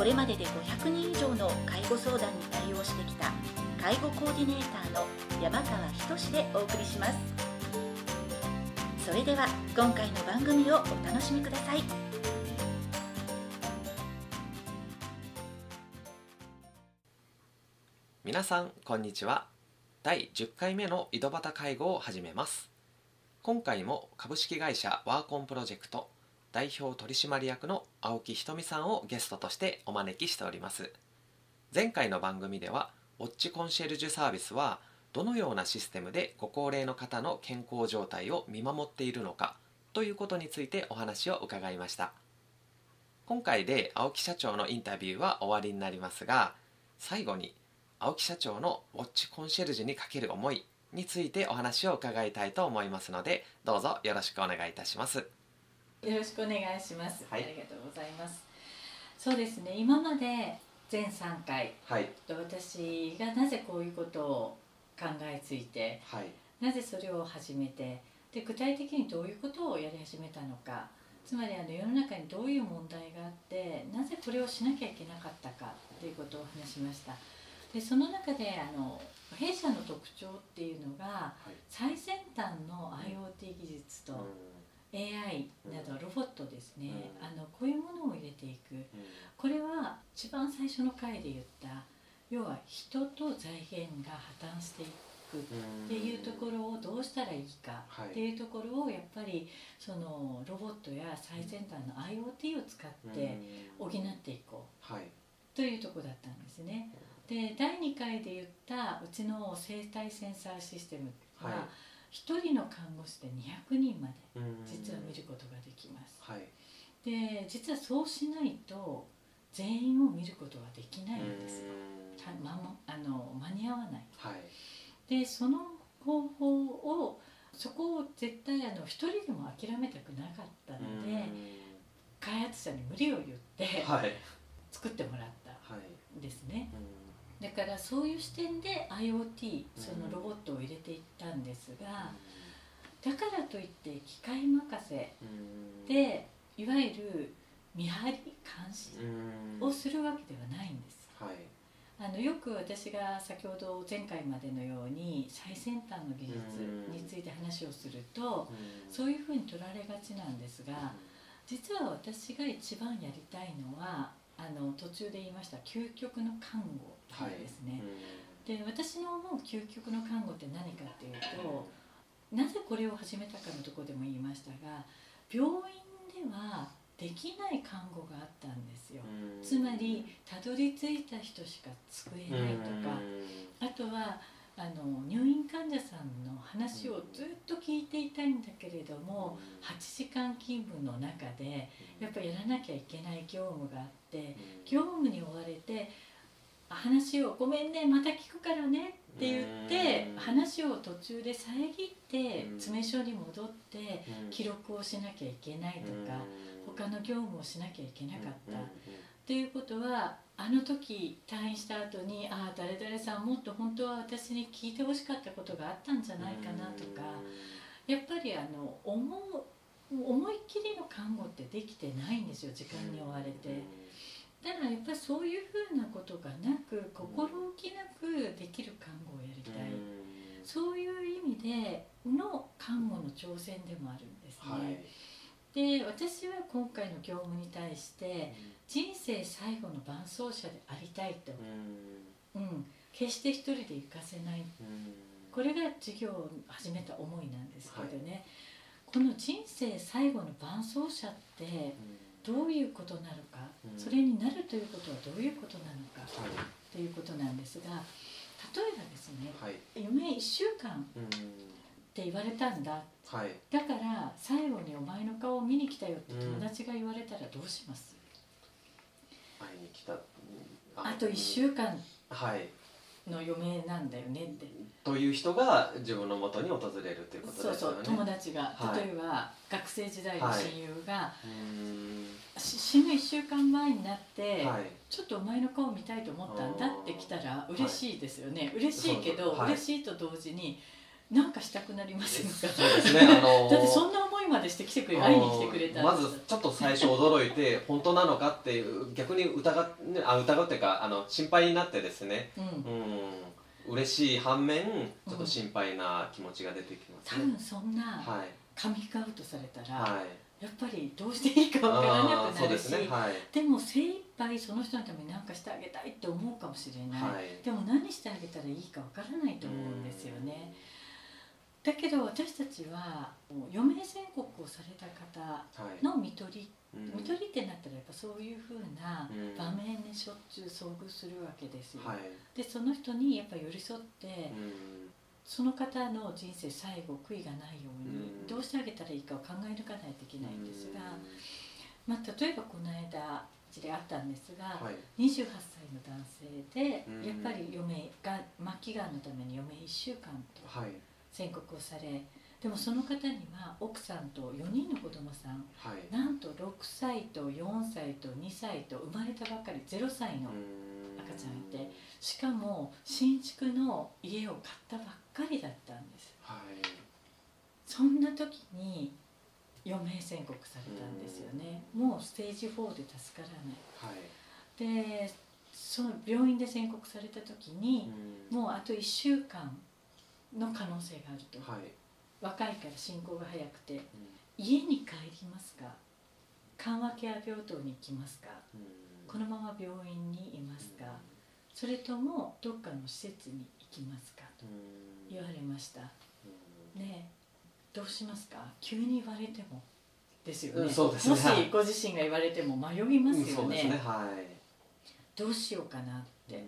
これまでで500人以上の介護相談に対応してきた介護コーディネーターの山川仁でお送りします。それでは今回の番組をお楽しみください。皆さんこんにちは。第10回目の井戸端介護を始めます。今回も株式会社ワーコンプロジェクト代表取締役の青木ひとみさんをゲストとしてお招きしております。前回の番組ではウォッチコンシェルジュサービスはどのようなシステムでご高齢の方の健康状態を見守っているのかということについてお話を伺いました。今回で青木社長のインタビューは終わりになりますが最後に青木社長のウォッチコンシェルジュにかける思いについてお話を伺いたいと思いますのでどうぞよろしくお願いいたします。よろしくお願いします、はい。ありがとうございます。そうですね今まで全3回はい。私がなぜこういうことを考えついてはい。なぜそれを始めてで具体的にどういうことをやり始めたのかつまりあの世の中にどういう問題があってなぜこれをしなきゃいけなかったかということを話しました。でその中であの弊社の特徴っていうのがはい。最先端の IoT 技術と AI などロボットですね、うん。あのこういうものを入れていく。これは一番最初の回で言った要は人と財源が破綻していくっていうところをどうしたらいいかはい。っていうところをやっぱりそのロボットや最先端の IoT を使って補っていこうはい。というところだったんですね。で第2回で言ったうちの生体センサーシステムは、はい1人の看護師で200人までうん実は見ることができます。はいで実はそうしないと全員を見ることはできないんです。たまもあの間に合わない。はいでその方法をそこを絶対あの一人でも諦めたくなかったので開発者に無理を言ってはい作ってもらったはいんですね。だからそういう視点で IoT そのロボットを入れていったんですがだからといって機械任せでいわゆる見張り監視をするわけではないんです。はい。あのよく私が先ほど前回までのように最先端の技術について話をするとそういうふうに取られがちなんですが実は私が一番やりたいのはあの途中で言いました究極の看護なんですね。で私の思う究極の看護って何かっていうとなぜこれを始めたかのところでも言いましたが病院ではできない看護があったんですよ。つまりたどり着いた人しか救えないとか。あとはあの入院患者さんの話をずっと聞いていたいんだけれども8時間勤務の中でやっぱりやらなきゃいけない業務があって業務に追われて話を「ごめんねまた聞くからね」って言ってうん。話を途中で遮ってうん。詰め所に戻って記録をしなきゃいけないとか他の業務をしなきゃいけなかった。っていうことはあの時退院した後にああ誰々さんもっと本当は私に聞いてほしかったことがあったんじゃないかなとかやっぱりあの思う思いっきりの看護ってできてないんですよ時間に追われて。だからやっぱりそういうふうなことがなく心置きなくできる看護をやりたい、そういう意味での看護の挑戦でもあるんですね。はい。で私は今回の業務に対して人生最後の伴走者でありたいと、うん、決して一人で行かせない。これが事業を始めた思いなんですけどね、この人生最後の伴走者ってどういうことなのか、うん。それになるということはどういうことなのかということなんですが例えばですねはい。夢1週間って言われたんだ。はい。だから最後にお前の顔を見に来たよって友達が言われたらどうします、会いに来た。あと1週間。はいの余命なんだよねって。という人が自分のもとに訪れるということそうですよね。そう友達が。はい。例えば学生時代の親友がうーん。し死ぬ1週間前になってはい。ちょっとお前の顔見たいと思ったんだって来たら嬉しいですよね、嬉しいけど、そうそう。はい。嬉しいと同時になんかしたくなりませんか？そうですねあの だってそんな思いまでして来てくれ会いに来てくれたまずちょっと最初驚いて 本当なのかっていう逆に疑あ疑うっていうかあの心配になってですね。うん。うん。嬉しい反面ちょっと心配な気持ちが出てきますね、多分そんなはい。カミングアウトされたら、はい。やっぱりどうしていいかわからなくなるしすね。はい。でも精一杯その人のために何かしてあげたいって思うかもしれない、はい。でも何してあげたらいいかわからないと思うんですよねだけど私たちは余命宣告をされた方はい。の看取りうん。看取りってなったらやっぱそういうふうなうん。場面にしょっちゅう遭遇するわけですよ、はい。でその人にやっぱ寄り添ってうん。その方の人生最後悔いがないようにうん。どうしてあげたらいいかを考え抜かないといけないんですが、まあ、例えばこの間事例あったんですが、はい。28歳の男性でうん。やっぱり余命が末期がんのために余命1週間とはい宣告をされでもその方には奥さんと4人の子供さんはい。なんと6歳と4歳と2歳と生まれたばかり0歳の赤ちゃんいてしかも新築の家を買ったばっかりだったんです。はい。そんな時に余命宣告されたんですよね。もうステージ4で助からない。はい。でその病院で宣告された時に、もうあと1週間の可能性があると、はい。若いから進行が早くて。うん。家に帰りますか？緩和ケア病棟に行きますか？うん。このまま病院にいますか？それともどっかの施設に行きますか？とうん。言われました。うん。ねえ。どうしますか？急に言われても。ですよね,、ね。もしご自身が言われても迷いますよね,、ね。はい。どうしようかなって、うん。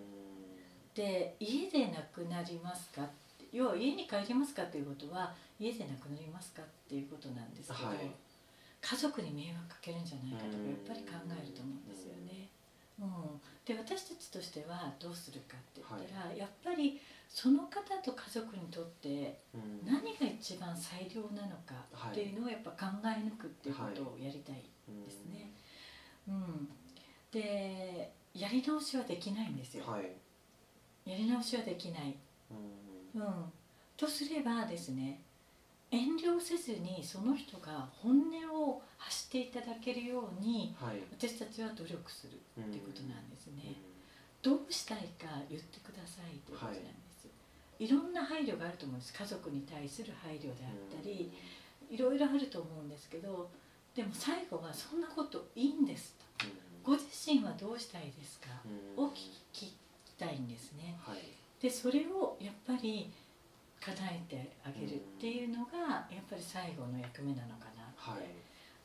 で家で亡くなりますかって要は家に帰りますかということは家で亡くなりますかっていうことなんですけど、はい。家族に迷惑かけるんじゃないかとかうん。やっぱり考えると思うんですよね。うん、で私たちとしてはどうするかって言ったら、やっぱりその方と家族にとってうん。何が一番最良なのかっていうのをやっぱ考え抜くっていうことをやりたいですね。うん、でやり直しはできないんですよ。はい。やり直しはできない。うんうん、とすればですね遠慮せずにその人が本音を発していただけるようにはい。私たちは努力するうんっていうことなんですね。どうしたいか言ってくださいということなんです。い、ろんな配慮があると思うんです。家族に対する配慮であったり、いろいろあると思うんですけどでも最後はそんなこといいんですと。ご自身はどうしたいですか？を聞きたいんですね。はいでそれをやっぱり叶えてあげるっていうのがやっぱり最後の役目なのかな、はい。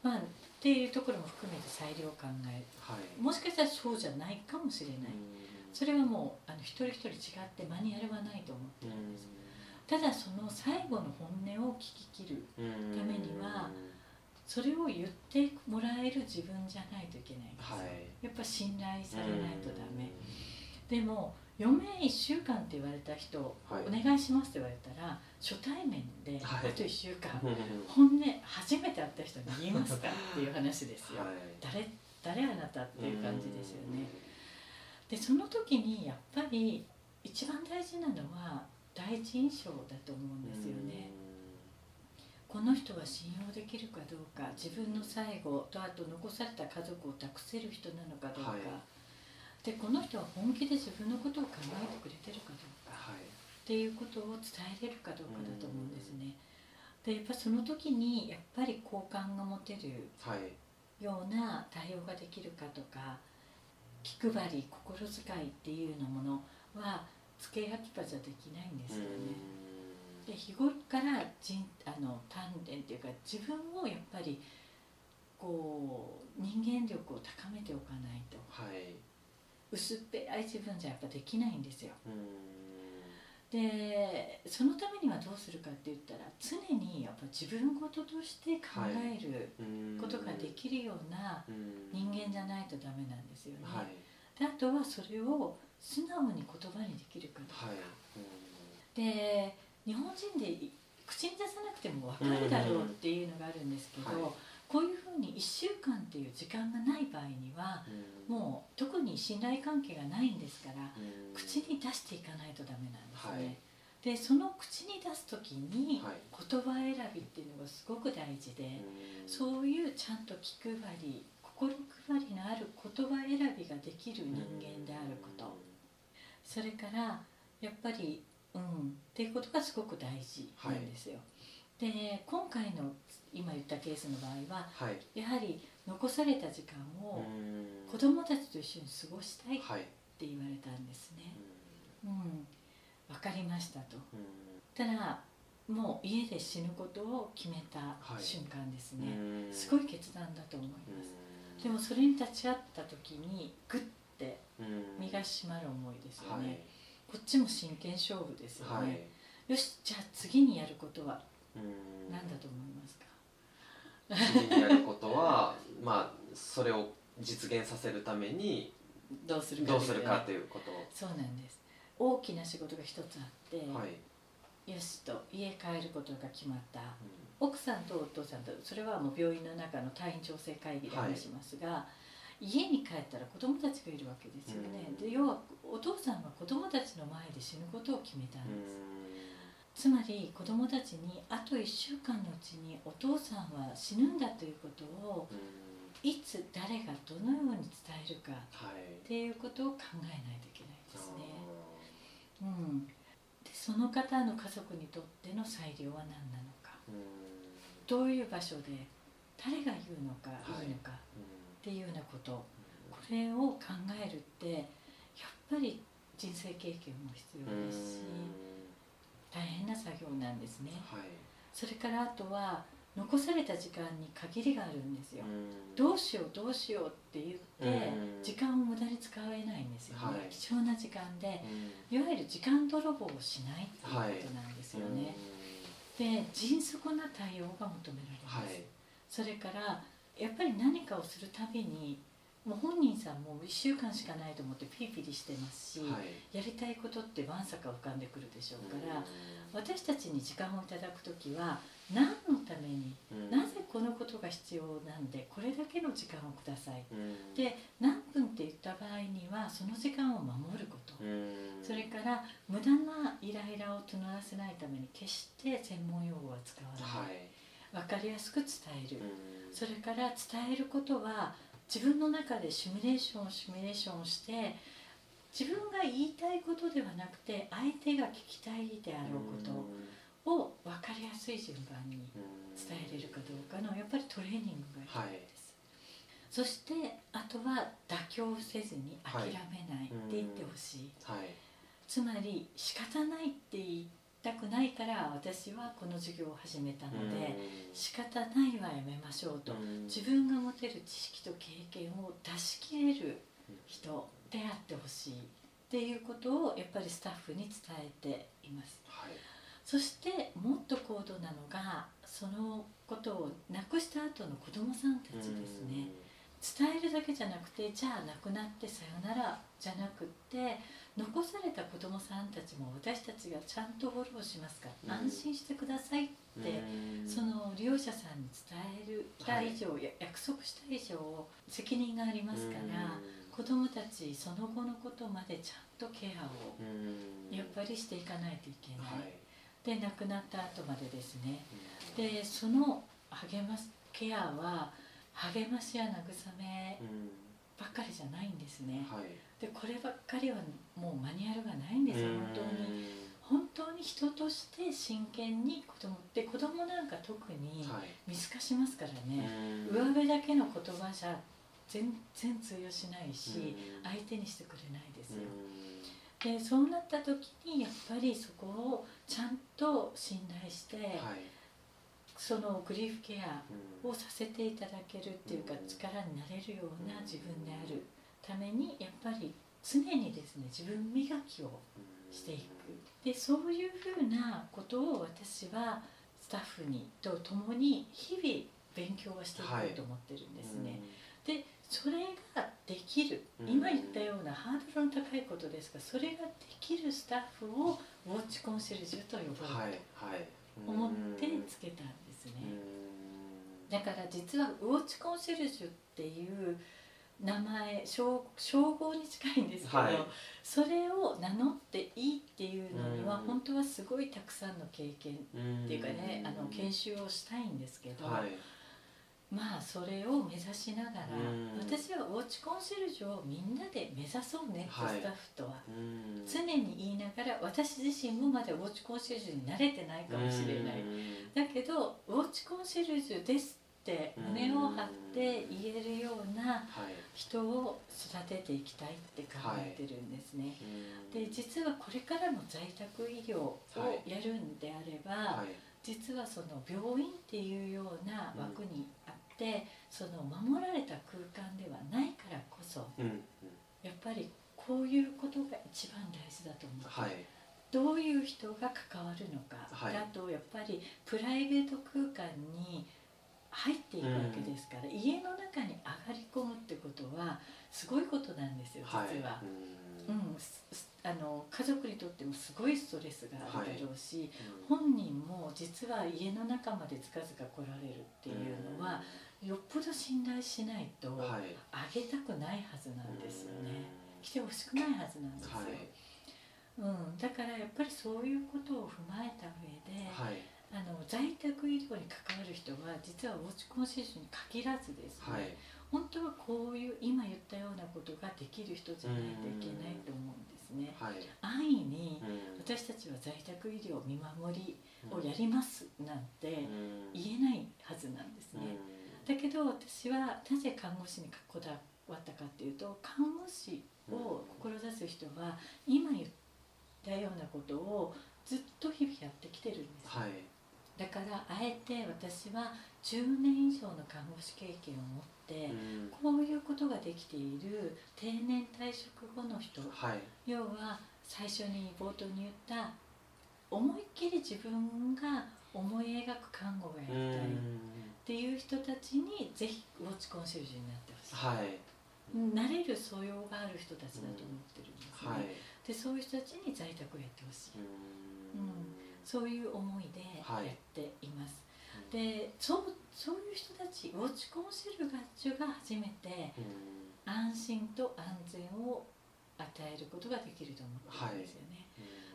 まあ、っていうところも含めて裁量を考えはい。もしかしたらそうじゃないかもしれない、それはもうあの一人一人違ってマニュアルはないと思ってるんです、ただその最後の本音を聞き切るためにはそれを言ってもらえる自分じゃないといけないんですよ、はい。やっぱ信頼されないとダメ、でも余命1週間って言われた人、はいお願いしますって言われたら初対面であはい。と1週間、うん本音初めて会った人に言いますかっていう話ですよ、はい。誰誰あなたっていう感じですよね、でその時にやっぱり一番大事なのは第一印象だと思うんですよね、この人は信用できるかどうか自分の最後とあと残された家族を託せる人なのかどうか、はいでこの人は本気で自分のことを考えてくれてるかどうかはい。っていうことを伝えれるかどうかだと思うんですね。でやっぱその時にやっぱり好感が持てるはい。ような対応ができるかとか気配り心遣いっていうのものは付け焼き場じゃできないんですよね。で日頃から人あの鍛錬っていうか自分をやっぱりこう人間力を高めておかないと。はい薄っぺらい自分じゃやっぱできないんですよ。うん。でそのためにはどうするかって言ったら常にやっぱ自分事として考えることができるような人間じゃないとダメなんですよね。はい。であとはそれを素直に言葉にできるかどうか、はい。で日本人で口に出さなくても分かるだろうっていうのがあるんですけど、うん。はいこういうふうに1週間っていう時間がない場合にはうん。もう特に信頼関係がないんですからうん。口に出していかないとダメなんですね。はい。でその口に出す時にはい。言葉選びっていうのがすごく大事で、うん。そういうちゃんと気配り心配りのある言葉選びができる人間であること。それからやっぱりうん。っていうことがすごく大事なんですよ。で今回の今言ったケースの場合ははい。やはり残された時間をうん。子供たちと一緒に過ごしたいってはい。言われたんですね。ううん、分かりましたと。ん。ただもう家で死ぬことを決めたはい。瞬間ですうね、ん。すごい決断だと思います、うん。でもそれに立ち会った時にグッてうん。身が締まる思いですよはい。ね、こっちも真剣勝負ですよね、はい。よしじゃあ次にやることはうん何だと思いますか、次にやることは まあそれを実現させるためにどうするかどうするかとということ。そうなんです。大きな仕事が一つあって、はい、よしと家帰ることが決まった。う奥さんとお父さんとそれはもう病院の中の退院調整会議で話しますが、家に帰ったら子供たちがいるわけですよね、うん。で要はお父さんは子供たちの前で死ぬことを決めたんんです、つまり子供たちにあと1週間のうちにお父さんは死ぬんだということをうん。いつ誰がどのように伝えるかはい。っていうことを考えないといけないですね。あうん、でその方の家族にとっての裁量は何なのか。どういう場所で誰が言うのかはいいいのかっうん。ていうようなこと。これを考えるってやっぱり人生経験も必要うんですし大変な作業なんですね。はい。それからあとは残された時間に限りがあるんですよ。うん。どうしようどうしようって言ってうん。時間を無駄に使えないんですよね、はい。貴重な時間でうん。いわゆる時間泥棒をしないっていうことなんですよね、で迅速な対応が求められます、はい。それからやっぱり何かをするたびにもう本人さんも1週間しかないと思ってピリピリしてますし、はい。やりたいことってわんさか浮かんでくるでしょうから、うん。私たちに時間をいただく時は何のために、うん。なぜこのことが必要なんでこれだけの時間をください。うん。で何分って言った場合にはその時間を守ること、うん。それから無駄なイライラを募らせないために決して専門用語は使わない、はい。分かりやすく伝える、うん。それから伝えることは自分の中でシミュレーションシミュレーションをして自分が言いたいことではなくて相手が聞きたいであろうことを分かりやすい順番に伝えれるかどうかのやっぱりトレーニングが必要です、そしてあとは妥協せずに諦めないって言ってほしい、はい。つまり仕方ないって言いたくないから私はこの授業を始めたので、仕方ないはやめましょうと、自分が持てる知識と経験を出し切れる人であってほしいっていうことをやっぱりスタッフに伝えています。はい。そしてもっと高度なのがそのことをなくした後の子どもさんたちですね伝えるだけじゃなくてじゃあ亡くなってさよならじゃなくって残された子どもさんたちも私たちがちゃんとフォローしますから、うん。安心してくださいってうん。その利用者さんに伝えるた以上、や約束した以上責任がありますから、子どもたちその後のことまでちゃんとケアをうん。やっぱりしていかないといけない、はい。で亡くなった後までですね。でその励ますケアは励ましや慰めうんばっかりじゃないんですね。はい。でこればっかりはもうマニュアルがないんですよ本当に。本当に人として真剣に子供って子供なんか特にはい。見透かしますからね、うん。上辺だけの言葉じゃ全然通用しないし、うん。相手にしてくれないですよ、うん。でそうなった時にやっぱりそこをちゃんと信頼して、はいそのグリーフケアうんをさせていただけるっていうか、うん。力になれるような自分であるためにやっぱり常にですね自分磨きをしていく。でそういうふうなことを私はスタッフにと共に日々勉強はしていこうと思ってるんですね、でそれができる、うん。今言ったようなハードルの高いことですがそれができるスタッフをウォッチコンシェルジュと呼ぼうと思ってつけたんですね、うん。だから実はウォッチコンシェルジュっていう名前称称号に近いんですけど、はい。それを名乗っていいっていうのにはうん。本当はすごいたくさんの経験っていうかねあの研修修をしたいんですけど、はいまあそれを目指しながらうん。私はウォッチコンシェルジュをみんなで目指そうねってはい。スタッフとは。うん。常に言いながら私自身もまだウォッチコンシェルジュに慣れてないかもしれない。うん。だけどウォッチコンシェルジュですって胸を張って言えるようなはい。人を育てていきたいって考えてるんですね。うん。で実はこれからも在宅医療をやるんであれば、はい。実はその病院っていうような枠にあって、その守られた空間ではないからこそうんうん。やっぱりこういうことが一番大事だと思う。はい。どういう人が関わるのか、はい。あとやっぱりプライベート空間に入っていくわけですから、家の中に上がり込むってことはすごいことなんですよ実は。はいうんすすあの家族にとってもすごいストレスがあるだろうし、うん。本人も実は家の中までつかずか来られるっていうのは、よっぽど信頼しないとあげたくないはずなんですよね。来てほしくないはずなんですよ。はい。うん、だからやっぱりそういうことを踏まえた上で、はい。あの在宅医療に関わる人は実はウォッチコンシェルジュに限らずですね、はい。本当はこういう今言ったようなことができる人じゃないといけないと思うんですね。はい。安易にうん。私たちは在宅医療見守りをやりますなんてうん。言えないはずなんですね。だけど私はなぜ看護師にこだわったかっていうと看護師を志す人は今言ったようなことをずっと日々やってきてるんです、はい。だからあえて私は10年以上の看護師経験を持って、うん。こういうことができている定年退職後の人。はい。要は最初に冒頭に言った思いっきり自分が思い描く看護がやりたいっていう人たちにぜひウォッチコンシェルジュになってほしい、はい。なれる素養がある人たちだと思ってるんですね、はい。でそういう人たちに在宅をやってほしい、うん。そういう思いでやはい。っています、でそうそういう人たちウォッチコンシェルジュが初めてうん。安心と安与えることができると思ってるんですよね、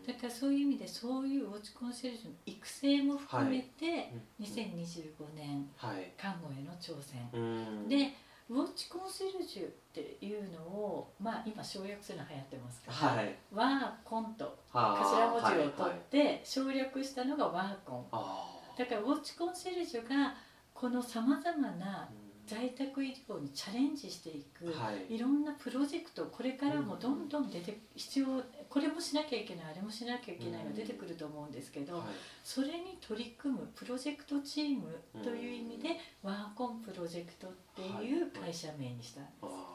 だからそういう意味でそういうウォッチコンシェルジュの育成も含めて、うん2025年はい。看護への挑戦、うん。でウォッチコンシェルジュっていうのをまあ今省略するの流行ってますから、はい。ワーコンとはあ頭文字を取はいはい。って省略したのがワーコン。あだからウォッチコンシェルジュがこのさまざまなー在宅医療にチャレンジしていく、はい。いろんなプロジェクトこれからもどんどん出て必要これもしなきゃいけないあれもしなきゃいけないが出てくると思うんですけど、はい。それに取り組むプロジェクトチームという意味で、ワーコンプロジェクトっていう会社名にしたんです、あ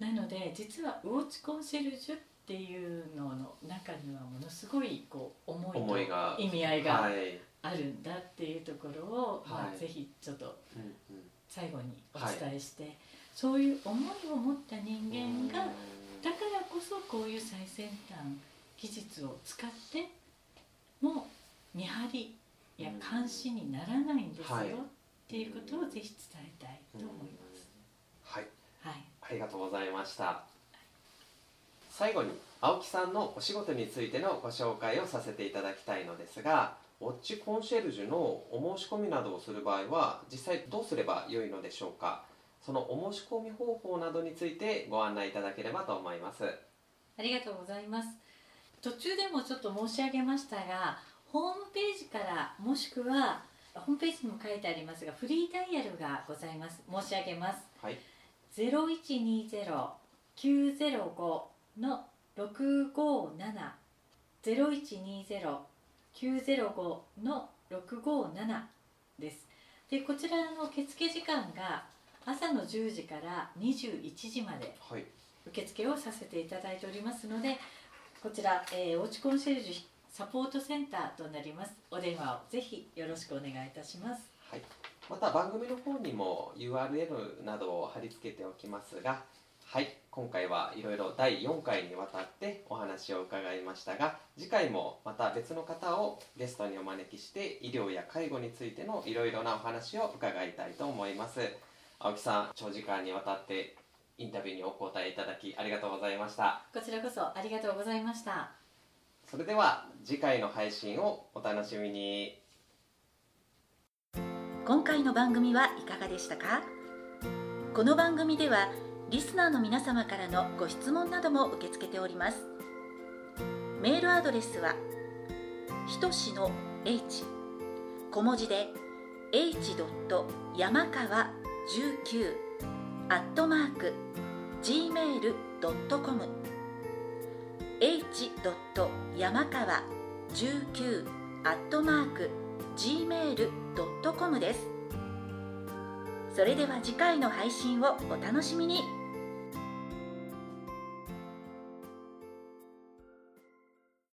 なので実はウォッチコンシェルジュっていうのの中にはものすごいこう思ーいと意味合いがはい。あるんだっていうところを、まあ、はい。ぜひちょっとうんうん最後にお伝えして、そういう思いを持った人間がだからこそこういう最先端技術を使っても見張りや監視にならないんですよ、はい。っていうことをぜひ伝えたいと思います。はい。はい、ありがとうございました。最後に青木さんのお仕事についてのご紹介をさせていただきたいのですがウォッチコンシェルジュのお申し込みなどをする場合は実際どうすればよいのでしょうかそのお申し込み方法などについてご案内いただければと思いますありがとうございます。途中でもちょっと申し上げましたが、ホームページからもしくはホームページにも書いてありますが、フリーダイヤルがございます。申し上げます。はいゼロ一二ゼロ九ゼロ五の六五七ゼロ一二ゼロ九ゼロ五の六五七です。でこちらの受付時間が朝の10時から21時まではい。受付をさせていただいておりますのでこちら、えー、おうちコンシェルジュサポートセンターとなります。お電話をぜひよろしくお願いいたします。はい。また番組の方にも URL などを貼り付けておきますがはい今回はいろいろ第4回にわたってお話を伺いましたが次回もまた別の方をゲストにお招きして医療や介護についてのいろいろなお話を伺いたいと思います。青木さん長時間にわたってインタビューにお答えいただきありがとうございました。こちらこそありがとうございました。それでは次回の配信をお楽しみに。今回の番組はいかがでしたか？この番組ではリスナーの皆様からのご質問なども受け付けておりますメールアドレスはひとしの h 小文字で h. 山川19アットマーク gmail.com h. 山川19アットマーク gmail.com ですそれでは次回の配信をお楽しみに